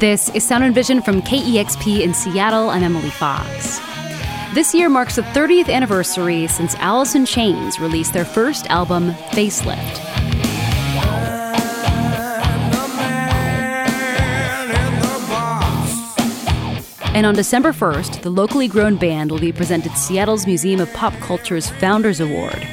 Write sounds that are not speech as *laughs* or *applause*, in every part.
This is Sound and Vision from KEXP in Seattle. I'm Emily Fox. This year marks the 30th anniversary since Alice in Chains released their first album, Facelift. And on December 1st, the locally grown band will be presented Seattle's Museum of Pop Culture's Founders Award.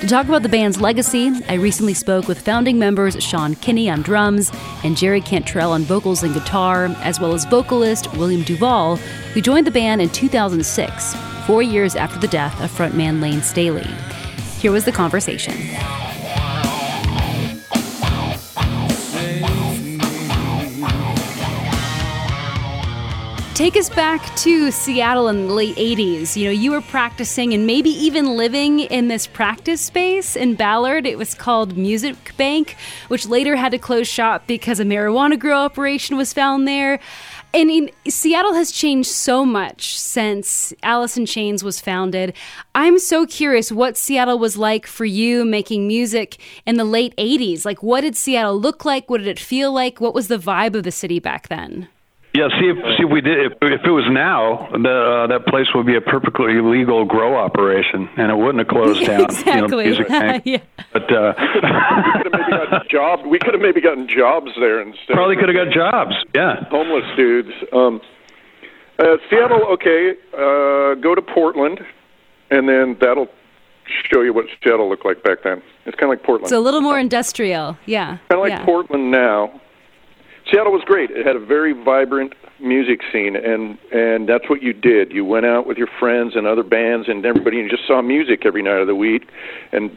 To talk about the band's legacy, I recently spoke with founding members Sean Kinney on drums and Jerry Cantrell on vocals and guitar, as well as vocalist William Duvall, who joined the band in 2006, four years after the death of frontman Layne Staley. Here was the conversation. Take us back to Seattle in the late 80s. You know, you were practicing and maybe even living in this practice space in Ballard. It was called Music Bank, which later had to close shop because a marijuana grow operation was found there. And in, Seattle has changed so much since Alice in Chains was founded. I'm so curious what Seattle was like for you making music in the late 80s. Like, what did Seattle look like? What did it feel like? What was the vibe of the city back then? Yeah, see if see if we did if, if it was now, the, uh, that place would be a perfectly legal grow operation, and it wouldn't have closed *laughs* down. exactly. You know, *laughs* yeah. But uh, we could have maybe gotten job. We could have maybe gotten jobs there instead. Probably could have got jobs. Yeah. Homeless dudes. Um, uh, Seattle, okay. Uh, go to Portland, and then that'll show you what Seattle looked like back then. It's kind of like Portland. It's a little more industrial. Yeah. Kind of like yeah. Portland now. Seattle was great. It had a very vibrant music scene, and and that's what you did. You went out with your friends and other bands and everybody, and you just saw music every night of the week, and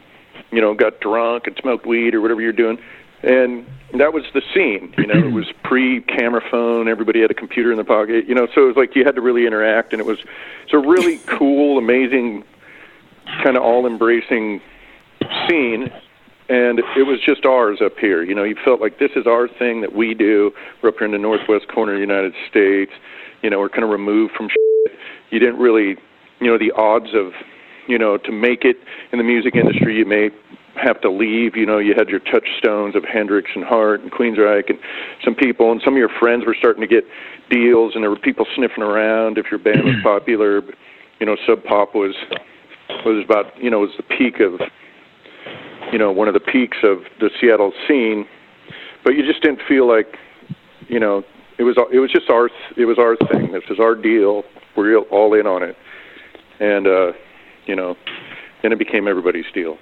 you know got drunk and smoked weed or whatever you're doing, and that was the scene. You know, it was *clears throat* pre-camera phone. Everybody had a computer in their pocket. You know, so it was like you had to really interact, and it was it's a really cool, amazing, kind of all-embracing scene and it was just ours up here. You know, you felt like this is our thing that we do. We're up here in the northwest corner of the United States. You know, we're kind of removed from shit. You didn't really, you know, the odds of, you know, to make it in the music industry, you may have to leave. You know, you had your touchstones of Hendrix and Heart and Queensryche and some people, and some of your friends were starting to get deals, and there were people sniffing around if your band was *clears throat* popular. You know, Sub Pop was was about, you know, was the peak of you know one of the peaks of the Seattle scene, but you just didn't feel like you know it was it was just our it was our thing. This is our deal. We're all in on it, and uh, you know, then it became everybody's deal.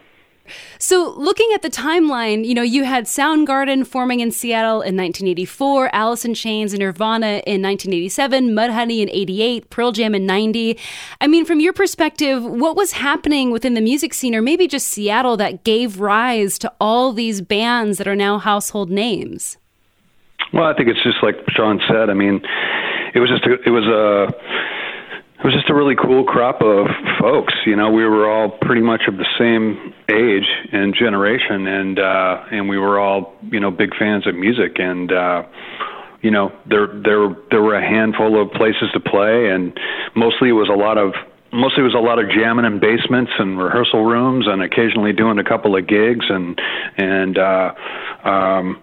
So, looking at the timeline, you know, you had Soundgarden forming in Seattle in 1984, Alice in Chains and Nirvana in 1987, Mudhoney in 88, Pearl Jam in 90. I mean, from your perspective, what was happening within the music scene, or maybe just Seattle, that gave rise to all these bands that are now household names? Well, I think it's just like Sean said. I mean, it was just a, it was a it was just a really cool crop of folks. You know, we were all pretty much of the same age and generation, and uh, and we were all you know big fans of music, and uh, you know there there there were a handful of places to play, and mostly it was a lot of mostly it was a lot of jamming in basements and rehearsal rooms, and occasionally doing a couple of gigs, and and uh, um,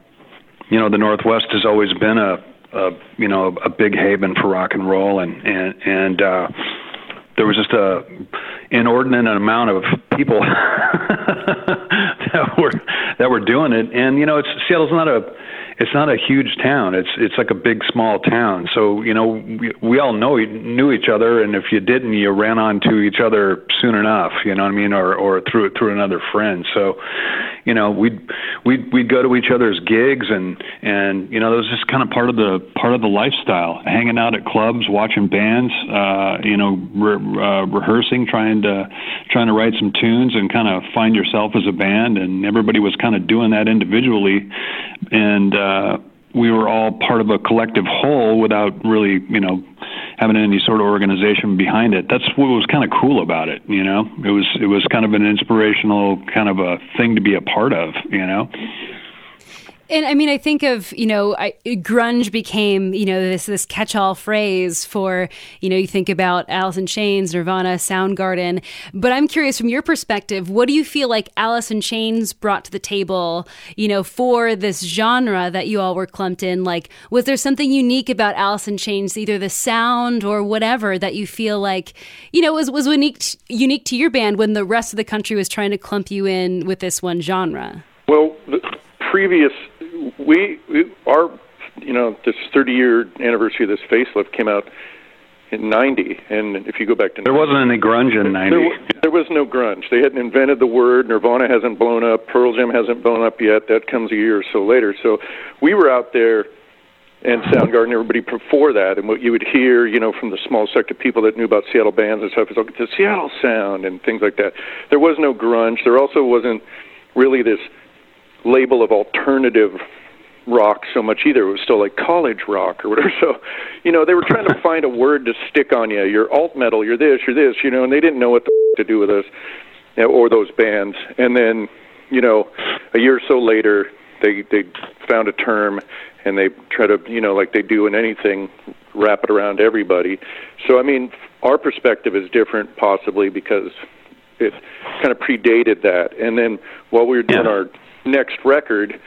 you know the Northwest has always been a a you know a big haven for rock and roll, and and and uh, there was just a inordinate amount of people *laughs* that were that were doing it, and you know it's Seattle's not a it's not a huge town. It's it's like a big small town. So you know we, we all know knew each other, and if you didn't, you ran onto each other soon enough. You know what I mean, or or through through another friend. So you know we'd we'd we'd go to each other's gigs, and and you know that was just kind of part of the part of the lifestyle. Hanging out at clubs, watching bands, uh, you know, re- uh, rehearsing, trying to trying to write some tunes, and kind of find yourself as a band. And everybody was kind of doing that individually, and uh, we were all part of a collective whole without really, you know, having any sort of organization behind it. That's what was kind of cool about it, you know. It was it was kind of an inspirational kind of a thing to be a part of, you know. And I mean, I think of you know, I, grunge became you know this this catch-all phrase for you know you think about Alice in Chains, Nirvana, Soundgarden. But I'm curious from your perspective, what do you feel like Alice in Chains brought to the table? You know, for this genre that you all were clumped in. Like, was there something unique about Alice in Chains, either the sound or whatever, that you feel like you know was was unique unique to your band when the rest of the country was trying to clump you in with this one genre? Well, the previous we, we our you know this 30 year anniversary of this facelift came out in 90 and if you go back to there 90, wasn't any grunge in 90 there, there was no grunge. They hadn't invented the word. Nirvana hasn't blown up. Pearl jam hasn't blown up yet. That comes a year or so later. So we were out there and Soundgarden, everybody before that, and what you would hear, you know, from the small sect of people that knew about Seattle bands and stuff is like the Seattle sound and things like that. There was no grunge. There also wasn't really this label of alternative rock so much either. It was still like college rock or whatever. *laughs* So, you know, they were trying to *laughs* find a word to stick on you. You're alt metal. You're this. You're this. You know, and they didn't know what the f- to do with us or those bands. And then, you know, a year or so later, they they found a term and they try to, you know, like they do in anything, wrap it around everybody. So, I mean, our perspective is different, possibly because it kind of predated that. And then while we were doing Yeah. our next record,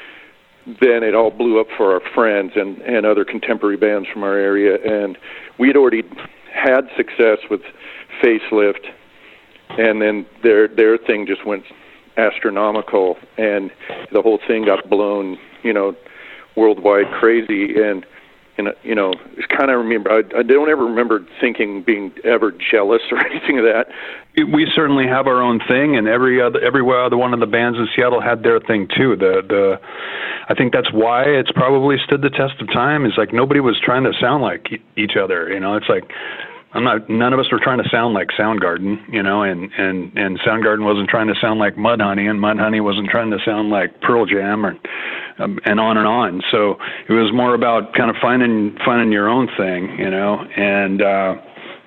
then it all blew up for our friends and and other contemporary bands from our area. And we had already had success with facelift and then their their thing just went astronomical and the whole thing got blown you know worldwide crazy. And and uh, you know kind of remember I, I don't ever remember thinking being ever jealous *laughs* or anything of that we certainly have our own thing, and every other every other one of the bands in Seattle had their thing too. The the I think that's why it's probably stood the test of time. Is like nobody was trying to sound like each other. You know, it's like I'm not. None of us were trying to sound like Soundgarden. You know, and and and Soundgarden wasn't trying to sound like Mudhoney, and Mudhoney wasn't trying to sound like Pearl Jam, or um, and on and on. So it was more about kind of finding finding your own thing. You know, and. uh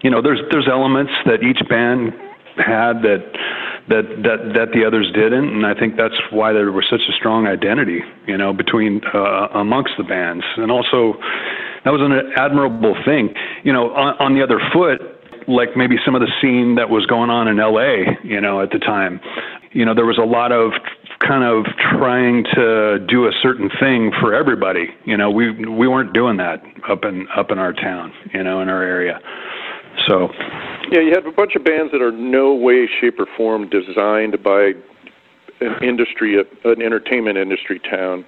you know, there's there's elements that each band had that that that that the others didn't, and I think that's why there was such a strong identity, you know, between uh, amongst the bands, and also that was an admirable thing, you know. On, on the other foot, like maybe some of the scene that was going on in L.A., you know, at the time, you know, there was a lot of kind of trying to do a certain thing for everybody. You know, we we weren't doing that up in up in our town, you know, in our area. So Yeah, you have a bunch of bands that are no way, shape, or form designed by an industry, an entertainment industry town,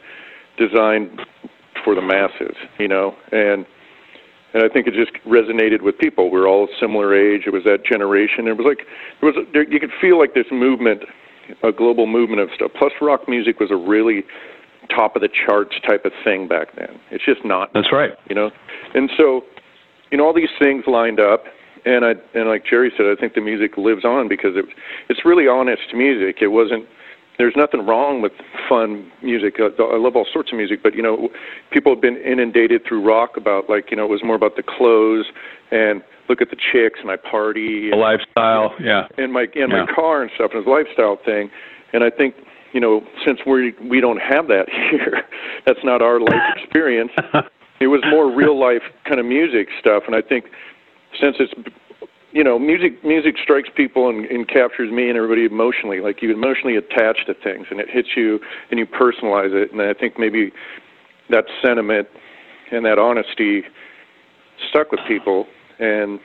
designed for the masses. You know, and and I think it just resonated with people. We're all similar age. It was that generation. It was like there was there, you could feel like this movement, a global movement of stuff. Plus, rock music was a really top of the charts type of thing back then. It's just not. that's right. you know and so you know all these things lined up and i and like jerry said i think the music lives on because it it's really honest music it wasn't there's nothing wrong with fun music i, I love all sorts of music but you know people have been inundated through rock about like you know it was more about the clothes and look at the chicks and i party The lifestyle, yeah. And my in Yeah. my car and stuff and his lifestyle thing and i think you know since we we don't have that *laughs* here that's not our life *laughs* experience it was more real life kind of music stuff and i think since it's you know music music strikes people and, and captures me and everybody emotionally like you emotionally attach to things and it hits you and you personalize it and i think maybe that sentiment and that honesty stuck with people and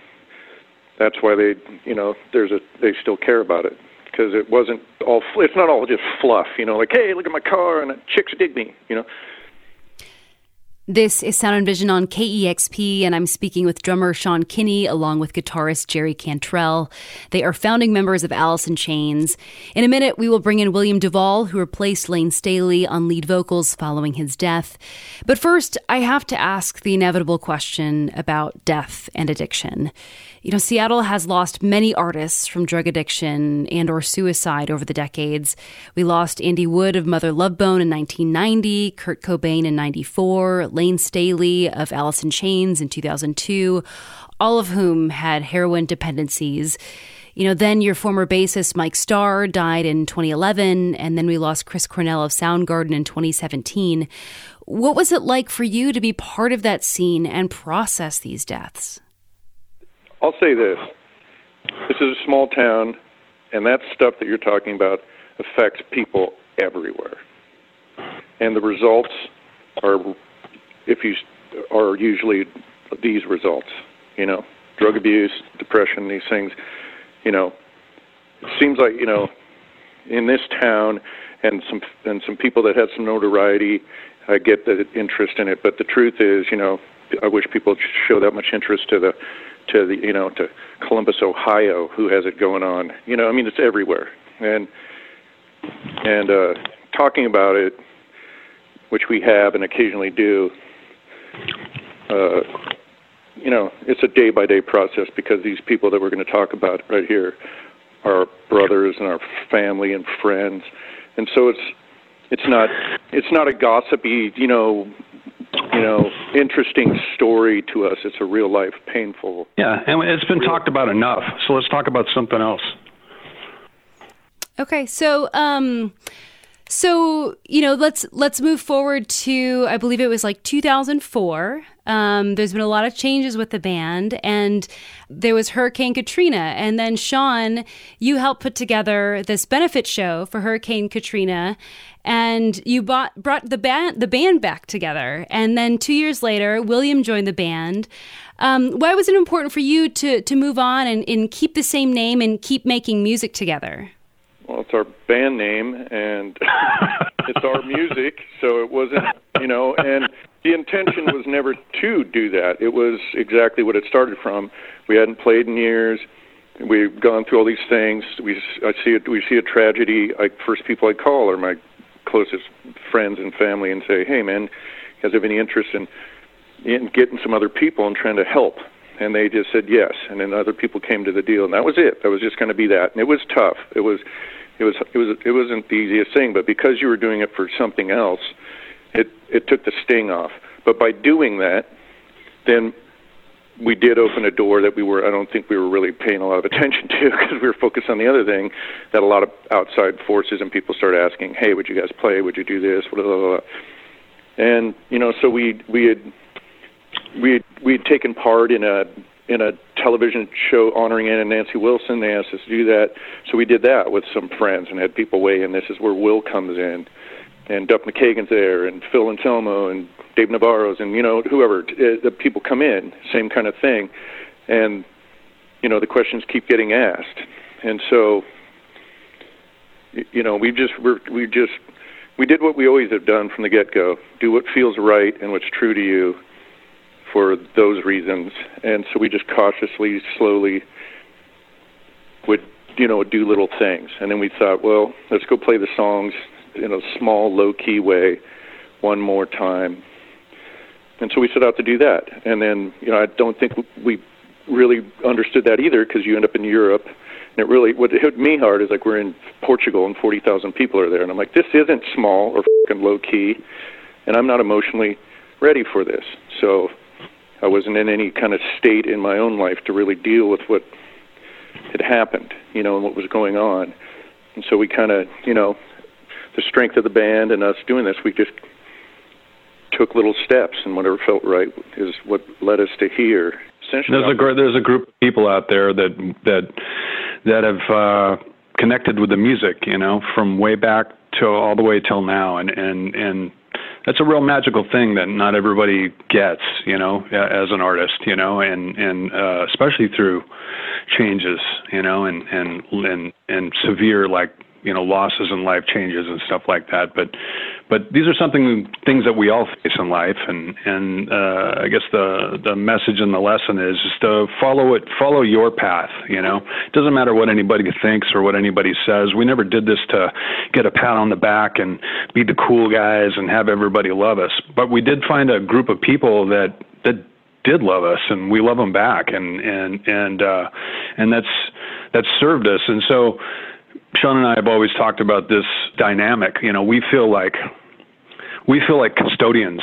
that's why they you know there's a they still care about it. Because it wasn't all it's not all just fluff you know like hey look at my car and chicks dig me you know This is Sound and Vision on KEXP, and I'm speaking with drummer Sean Kinney along with guitarist Jerry Cantrell. They are founding members of Alice in Chains. In a minute, we will bring in William Duvall, who replaced Layne Staley on lead vocals following his death. But first, I have to ask the inevitable question about death and addiction. You know, Seattle has lost many artists from drug addiction and or suicide over the decades. We lost Andy Wood of Mother Love Bone in 1990, Kurt Cobain in 94, Layne Staley of Alice in Chains in 2002, all of whom had heroin dependencies. you know, then your former bassist Mike Starr died in 2011, and then we lost Chris Cornell of Soundgarden in 2017. What was it like for you to be part of that scene and process these deaths? I'll say this. This is a small town, and that stuff that you're talking about affects people everywhere. And the results are, if you are usually these results, you know, drug abuse, depression, these things, you know, it seems like, you know, in this town and some and some people that had some notoriety, I get the interest in it, but the truth is, you know, I wish people show that much interest to the to the you know to Columbus, Ohio, who has it going on. You know, I mean, it's everywhere, and and uh, talking about it, which we have and occasionally do. Uh, you know, it's a day by day process because these people that we're going to talk about right here are brothers and our family and friends, and so it's it's not it's not a gossipy you know you know interesting story to us. It's a real life painful. Yeah, and it's been talked about enough. So let's talk about something else. Okay, so um so you know let's let's move forward to i believe it was like 2004 um, there's been a lot of changes with the band and there was hurricane katrina and then sean you helped put together this benefit show for hurricane katrina and you bought, brought the band the band back together and then two years later william joined the band. Um, why was it important for you to to move on and, and keep the same name and keep making music together it's our band name and *laughs* it's our music, so it wasn't, you know, and the intention was never to do that. It was exactly what it started from. We hadn't played in years. We've gone through all these things. We I see it. We see a tragedy. I first people I call are my closest friends and family and say, "Hey, man, guys have any interest in in getting some other people and trying to help?" And they just said yes. And then other people came to the deal, and that was it. That was just going to be that. And it was tough. It was it was it was it wasn't the easiest thing, but because you were doing it for something else, it it took the sting off. But by doing that, then we did open a door that we were I don't think we were really paying a lot of attention to *laughs* because we were focused on the other thing that a lot of outside forces and people started asking, "Hey, would you guys play? Would you do this?" Blah, blah, blah. And you know, so we we had we had, we had taken part in a in a television show honoring Ann and Nancy Wilson. They asked us to do that, so we did that with some friends and had people weigh in. This is where Will comes in, and Duff McKagan's there, and Phil Anselmo, and Dave Navarro's, and you know whoever uh, the people come in, same kind of thing, and you know the questions keep getting asked, and so you know we just we're, we just we did what we always have done from the get go: do what feels right and what's true to you for those reasons. And so we just cautiously, slowly would, you know, do little things. And then we thought, well, let's go play the songs in a small, low key way one more time. And so we set out to do that. And then, you know, I don't think we really understood that either because you end up in Europe. And it really, what hit me hard is like we're in Portugal and 40,000 people are there. And I'm like, this isn't small or fucking low key. And I'm not emotionally ready for this. So I wasn't in any kind of state in my own life to really deal with what had happened, you know, and what was going on. And so we kind of, you know, the strength of the band and us doing this, we just took little steps, and whatever felt right is what led us to here. Essentially, there's a gr- there's a group of people out there that that that have uh, connected with the music, you know, from way back to all the way till now, and and and that's a real magical thing that not everybody gets, you know, as an artist, you know, and and uh, especially through changes, you know, and and and and severe like you know losses and life changes and stuff like that. But but these are something things that we all face in life and and uh i guess the the message and the lesson is just to follow it follow your path you know? It doesn't matter what anybody thinks or what anybody says. We never did this to get a pat on the back and be the cool guys and have everybody love us. But we did find a group of people that that did love us and we love them back and and and uh and that's that's served us. And so Sean and I have always talked about this dynamic. You know, we feel like we feel like custodians.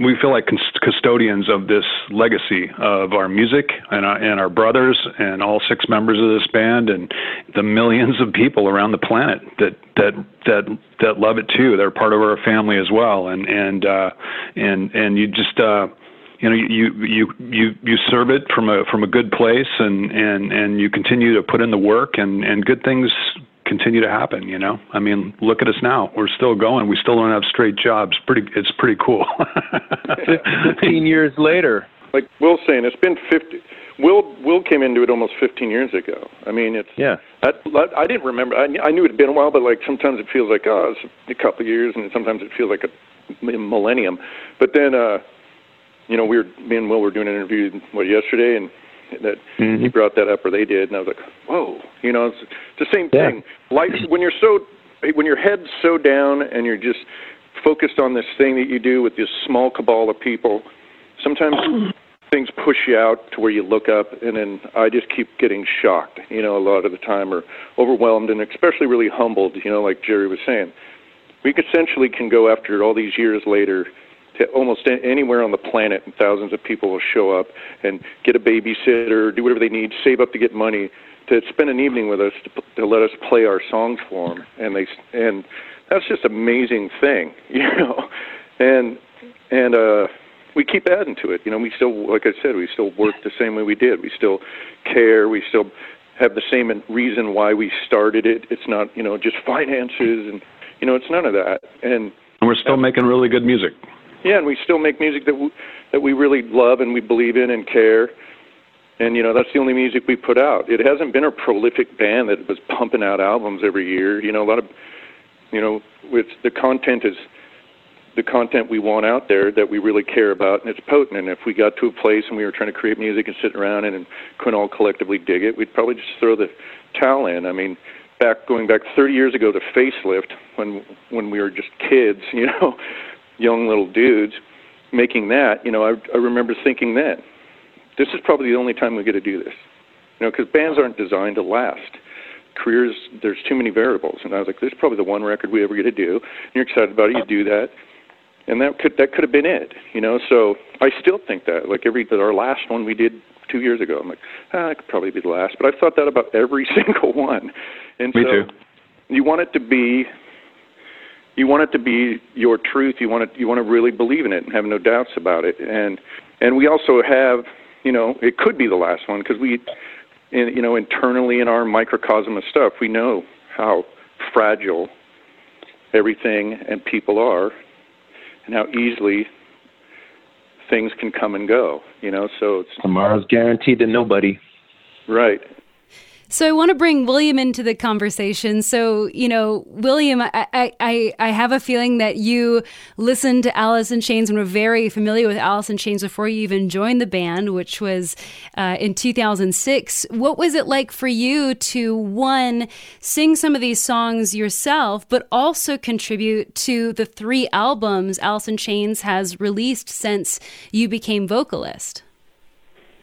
We feel like custodians of this legacy of our music and our, and our brothers and all six members of this band and the millions of people around the planet that that that that love it too. They're part of our family as well. And and uh, and and you just. Uh, you know you you you you serve it from a from a good place and and and you continue to put in the work and and good things continue to happen you know? I mean look at us now. We're still going. We still don't have straight jobs. Pretty it's pretty cool. *laughs* 15 years later. Like will's saying it's been 50 will will came into it almost 15 years ago. I mean it's yeah. that, i didn't remember. I, I knew it had been a while but like sometimes it feels like oh it's a couple of years and sometimes it feels like a millennium. But then uh you know, we were me and Will were doing an interview what yesterday, and that mm-hmm. he brought that up or they did, and I was like, whoa, you know, it's, the same yeah. thing. Life when you're so when your head's so down and you're just focused on this thing that you do with this small cabal of people, sometimes *clears throat* things push you out to where you look up, and then I just keep getting shocked, you know, a lot of the time, or overwhelmed, and especially really humbled, you know, like Jerry was saying. We essentially can go after all these years later to almost anywhere on the planet, and thousands of people will show up and get a babysitter, do whatever they need, save up to get money to spend an evening with us to, to let us play our songs for them, and they and that's just amazing thing, *laughs* you know, and and uh, we keep adding to it. You know, we still, like I said, we still work the same way we did. We still care. We still have the same reason why we started it. It's not, you know, just finances and you know, it's none of that. And, and we're still making really good music. Yeah, and we still make music that w- that we really love and we believe in and care. And you know that's the only music we put out. It hasn't been a prolific band that was pumping out albums every year. You know, a lot of, you know, it's the content is the content we want out there that we really care about, and it's potent. And if we got to a place and we were trying to create music and sit around and, and couldn't all collectively dig it, we'd probably just throw the towel in. I mean, back going back 30 years ago to Facelift, when when we were just kids, *laughs* you know, young little dudes making that, you know, I, I remember thinking then, this is probably the only time we get to do this. You know, because bands aren't designed to last. Careers, there's too many variables. And I was like, this is probably the one record we ever get to do. And you're excited about it, you do that. And that could that could have been it, you know. So I still think that, like every our last one we did two years ago, I'm like, ah, it could probably be the last. But I've thought that about every *laughs* single one. And Me so too. you want it to be you want it to be your truth. You want it, you want to really believe in it and have no doubts about it. And and we also have, you know, it could be the last one because we, in, you know, internally in our microcosm of stuff, we know how fragile everything and people are, and how easily things can come and go. You know, so it's tomorrow's guaranteed to nobody. Right. So I want to bring William into the conversation. So, you know, William, I, I, I have a feeling that you listened to Alice in Chains and were very familiar with Alice in Chains before you even joined the band, which was uh, in 2006. What was it like for you to, one, sing some of these songs yourself, but also contribute to the three albums Alice in Chains has released since you became vocalist?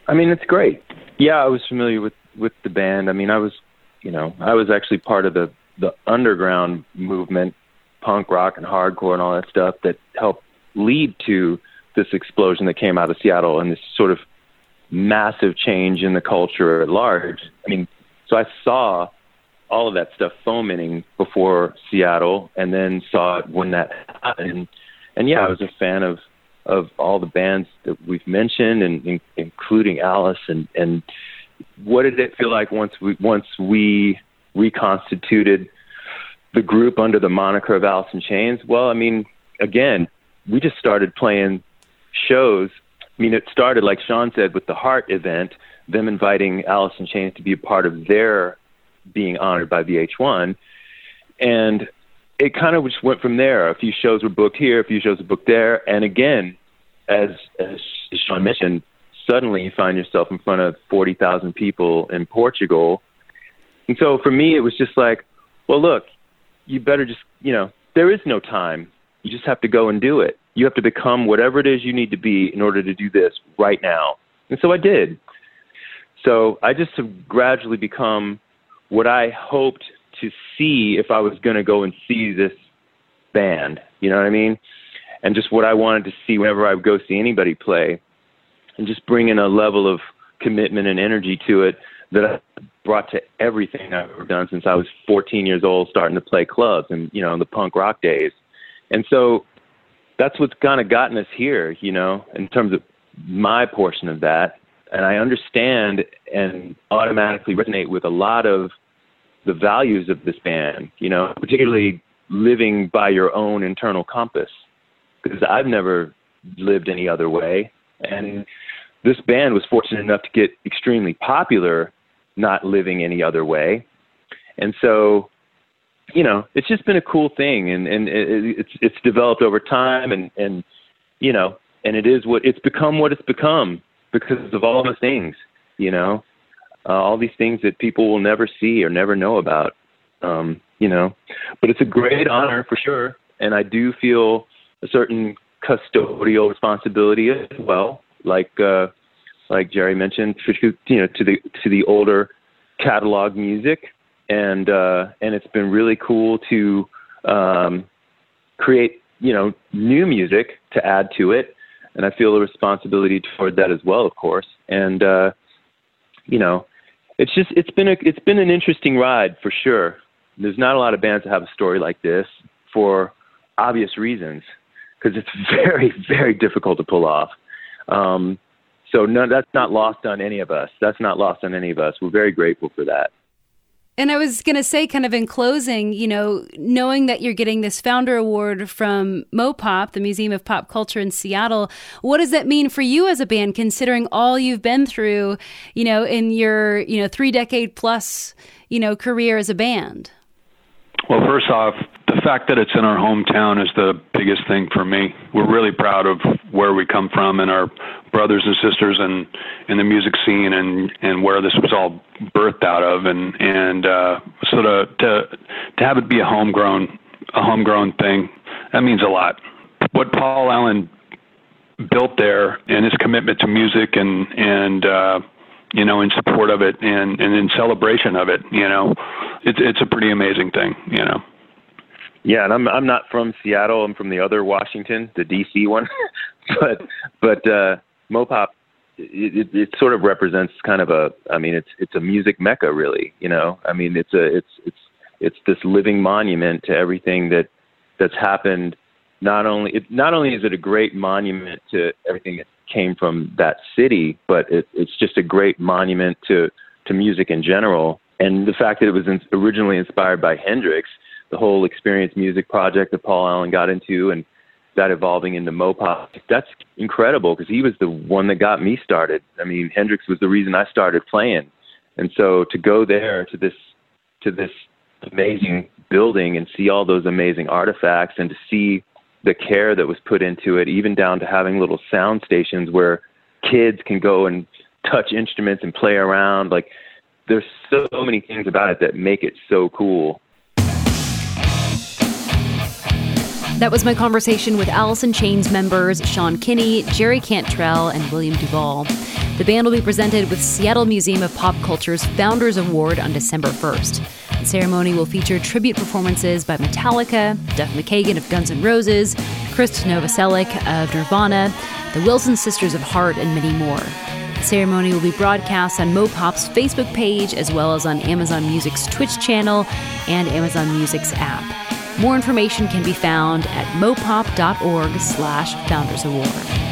I mean, it's great. Yeah, I was familiar with with the band. I mean, I was, you know, I was actually part of the the underground movement, punk rock and hardcore and all that stuff that helped lead to this explosion that came out of Seattle and this sort of massive change in the culture at large. I mean, so I saw all of that stuff fomenting before Seattle, and then saw it when that happened. And yeah, I was a fan of of all the bands that we've mentioned, and, and including Alice, and and what did it feel like once we once we reconstituted the group under the moniker of Alice in Chains? Well, I mean, again, we just started playing shows. I mean, it started like Sean said with the Heart event, them inviting Alice in Chains to be a part of their being honored by VH1, and it kind of just went from there. A few shows were booked here, a few shows were booked there, and again, as as Sean mentioned, suddenly you find yourself in front of 40,000 people in Portugal. And so for me, it was just like, well, look, you better just, you know, there is no time. You just have to go and do it. You have to become whatever it is you need to be in order to do this right now. And so I did. So I just have gradually become what I hoped to see if I was going to go and see this band. You know what I mean? and just what I wanted to see whenever I would go see anybody play, and just bringing a level of commitment and energy to it that I brought to everything I've ever done since I was 14 years old, starting to play clubs and you know in the punk rock days, and so that's what's kind of gotten us here, you know, in terms of my portion of that. And I understand and automatically resonate with a lot of the values of this band, you know, particularly living by your own internal compass, because I've never lived any other way. And this band was fortunate enough to get extremely popular not living any other way. And so, you know, it's just been a cool thing and, and it, it's, it's developed over time and, and, you know, and it is what it's become what it's become because of all the things, you know, uh, all these things that people will never see or never know about, um, you know, but it's a great honor for sure. And I do feel a certain custodial responsibility as well, like, uh, like Jerry mentioned, to, you know, to the to the older catalog music, and uh, and it's been really cool to um, create you know new music to add to it, and I feel a responsibility toward that as well, of course. And uh, you know, it's just it's been a it's been an interesting ride for sure. There's not a lot of bands that have a story like this for obvious reasons because it's *laughs* very very difficult to pull off. Um, so no, that's not lost on any of us. That's not lost on any of us. We're very grateful for that. And I was going to say, kind of in closing, you know, knowing that you're getting this founder award from Mopop, the Museum of Pop Culture in Seattle, what does that mean for you as a band, considering all you've been through, you know, in your, you know, three decade plus, you know, career as a band? Well, first off, the fact that it's in our hometown is the biggest thing for me. We're really proud of where we come from and our brothers and sisters and in the music scene and and where this was all birthed out of. And and uh sort of to to have it be a homegrown a homegrown thing that means a lot. What paul allen built there and his commitment to music and and uh you know in support of it and and in celebration of it you know it's it's a pretty amazing thing you know yeah, and I'm I'm not from Seattle. I'm from the other Washington, the DC one. *laughs* but but uh Mopop it, it, it sort of represents kind of a I mean it's it's a music mecca really, you know. I mean it's a it's it's it's this living monument to everything that that's happened not only it, not only is it a great monument to everything that came from that city, but it, it's just a great monument to to music in general. And the fact that it was in, originally inspired by Hendrix, the whole experience music project that Paul Allen got into, and that evolving into Mopop, that's incredible because he was the one that got me started. I mean, Hendrix was the reason I started playing, and so to go there to this to this amazing building and see all those amazing artifacts and to see the care that was put into it, even down to having little sound stations where kids can go and touch instruments and play around. Like, there's so many things about it that make it so cool. That was my conversation with Alice in Chains members Sean Kinney, Jerry Cantrell, and William Duvall. The band will be presented with Seattle Museum of Pop Culture's Founders Award on December 1st. The ceremony will feature tribute performances by Metallica, Duff McKagan of Guns N' Roses, Krist Novoselic of Nirvana, the Wilson Sisters of Heart, and many more. The ceremony will be broadcast on Mopop's Facebook page as well as on Amazon Music's Twitch channel and Amazon Music's app. More information can be found at mopop.org slash founders award.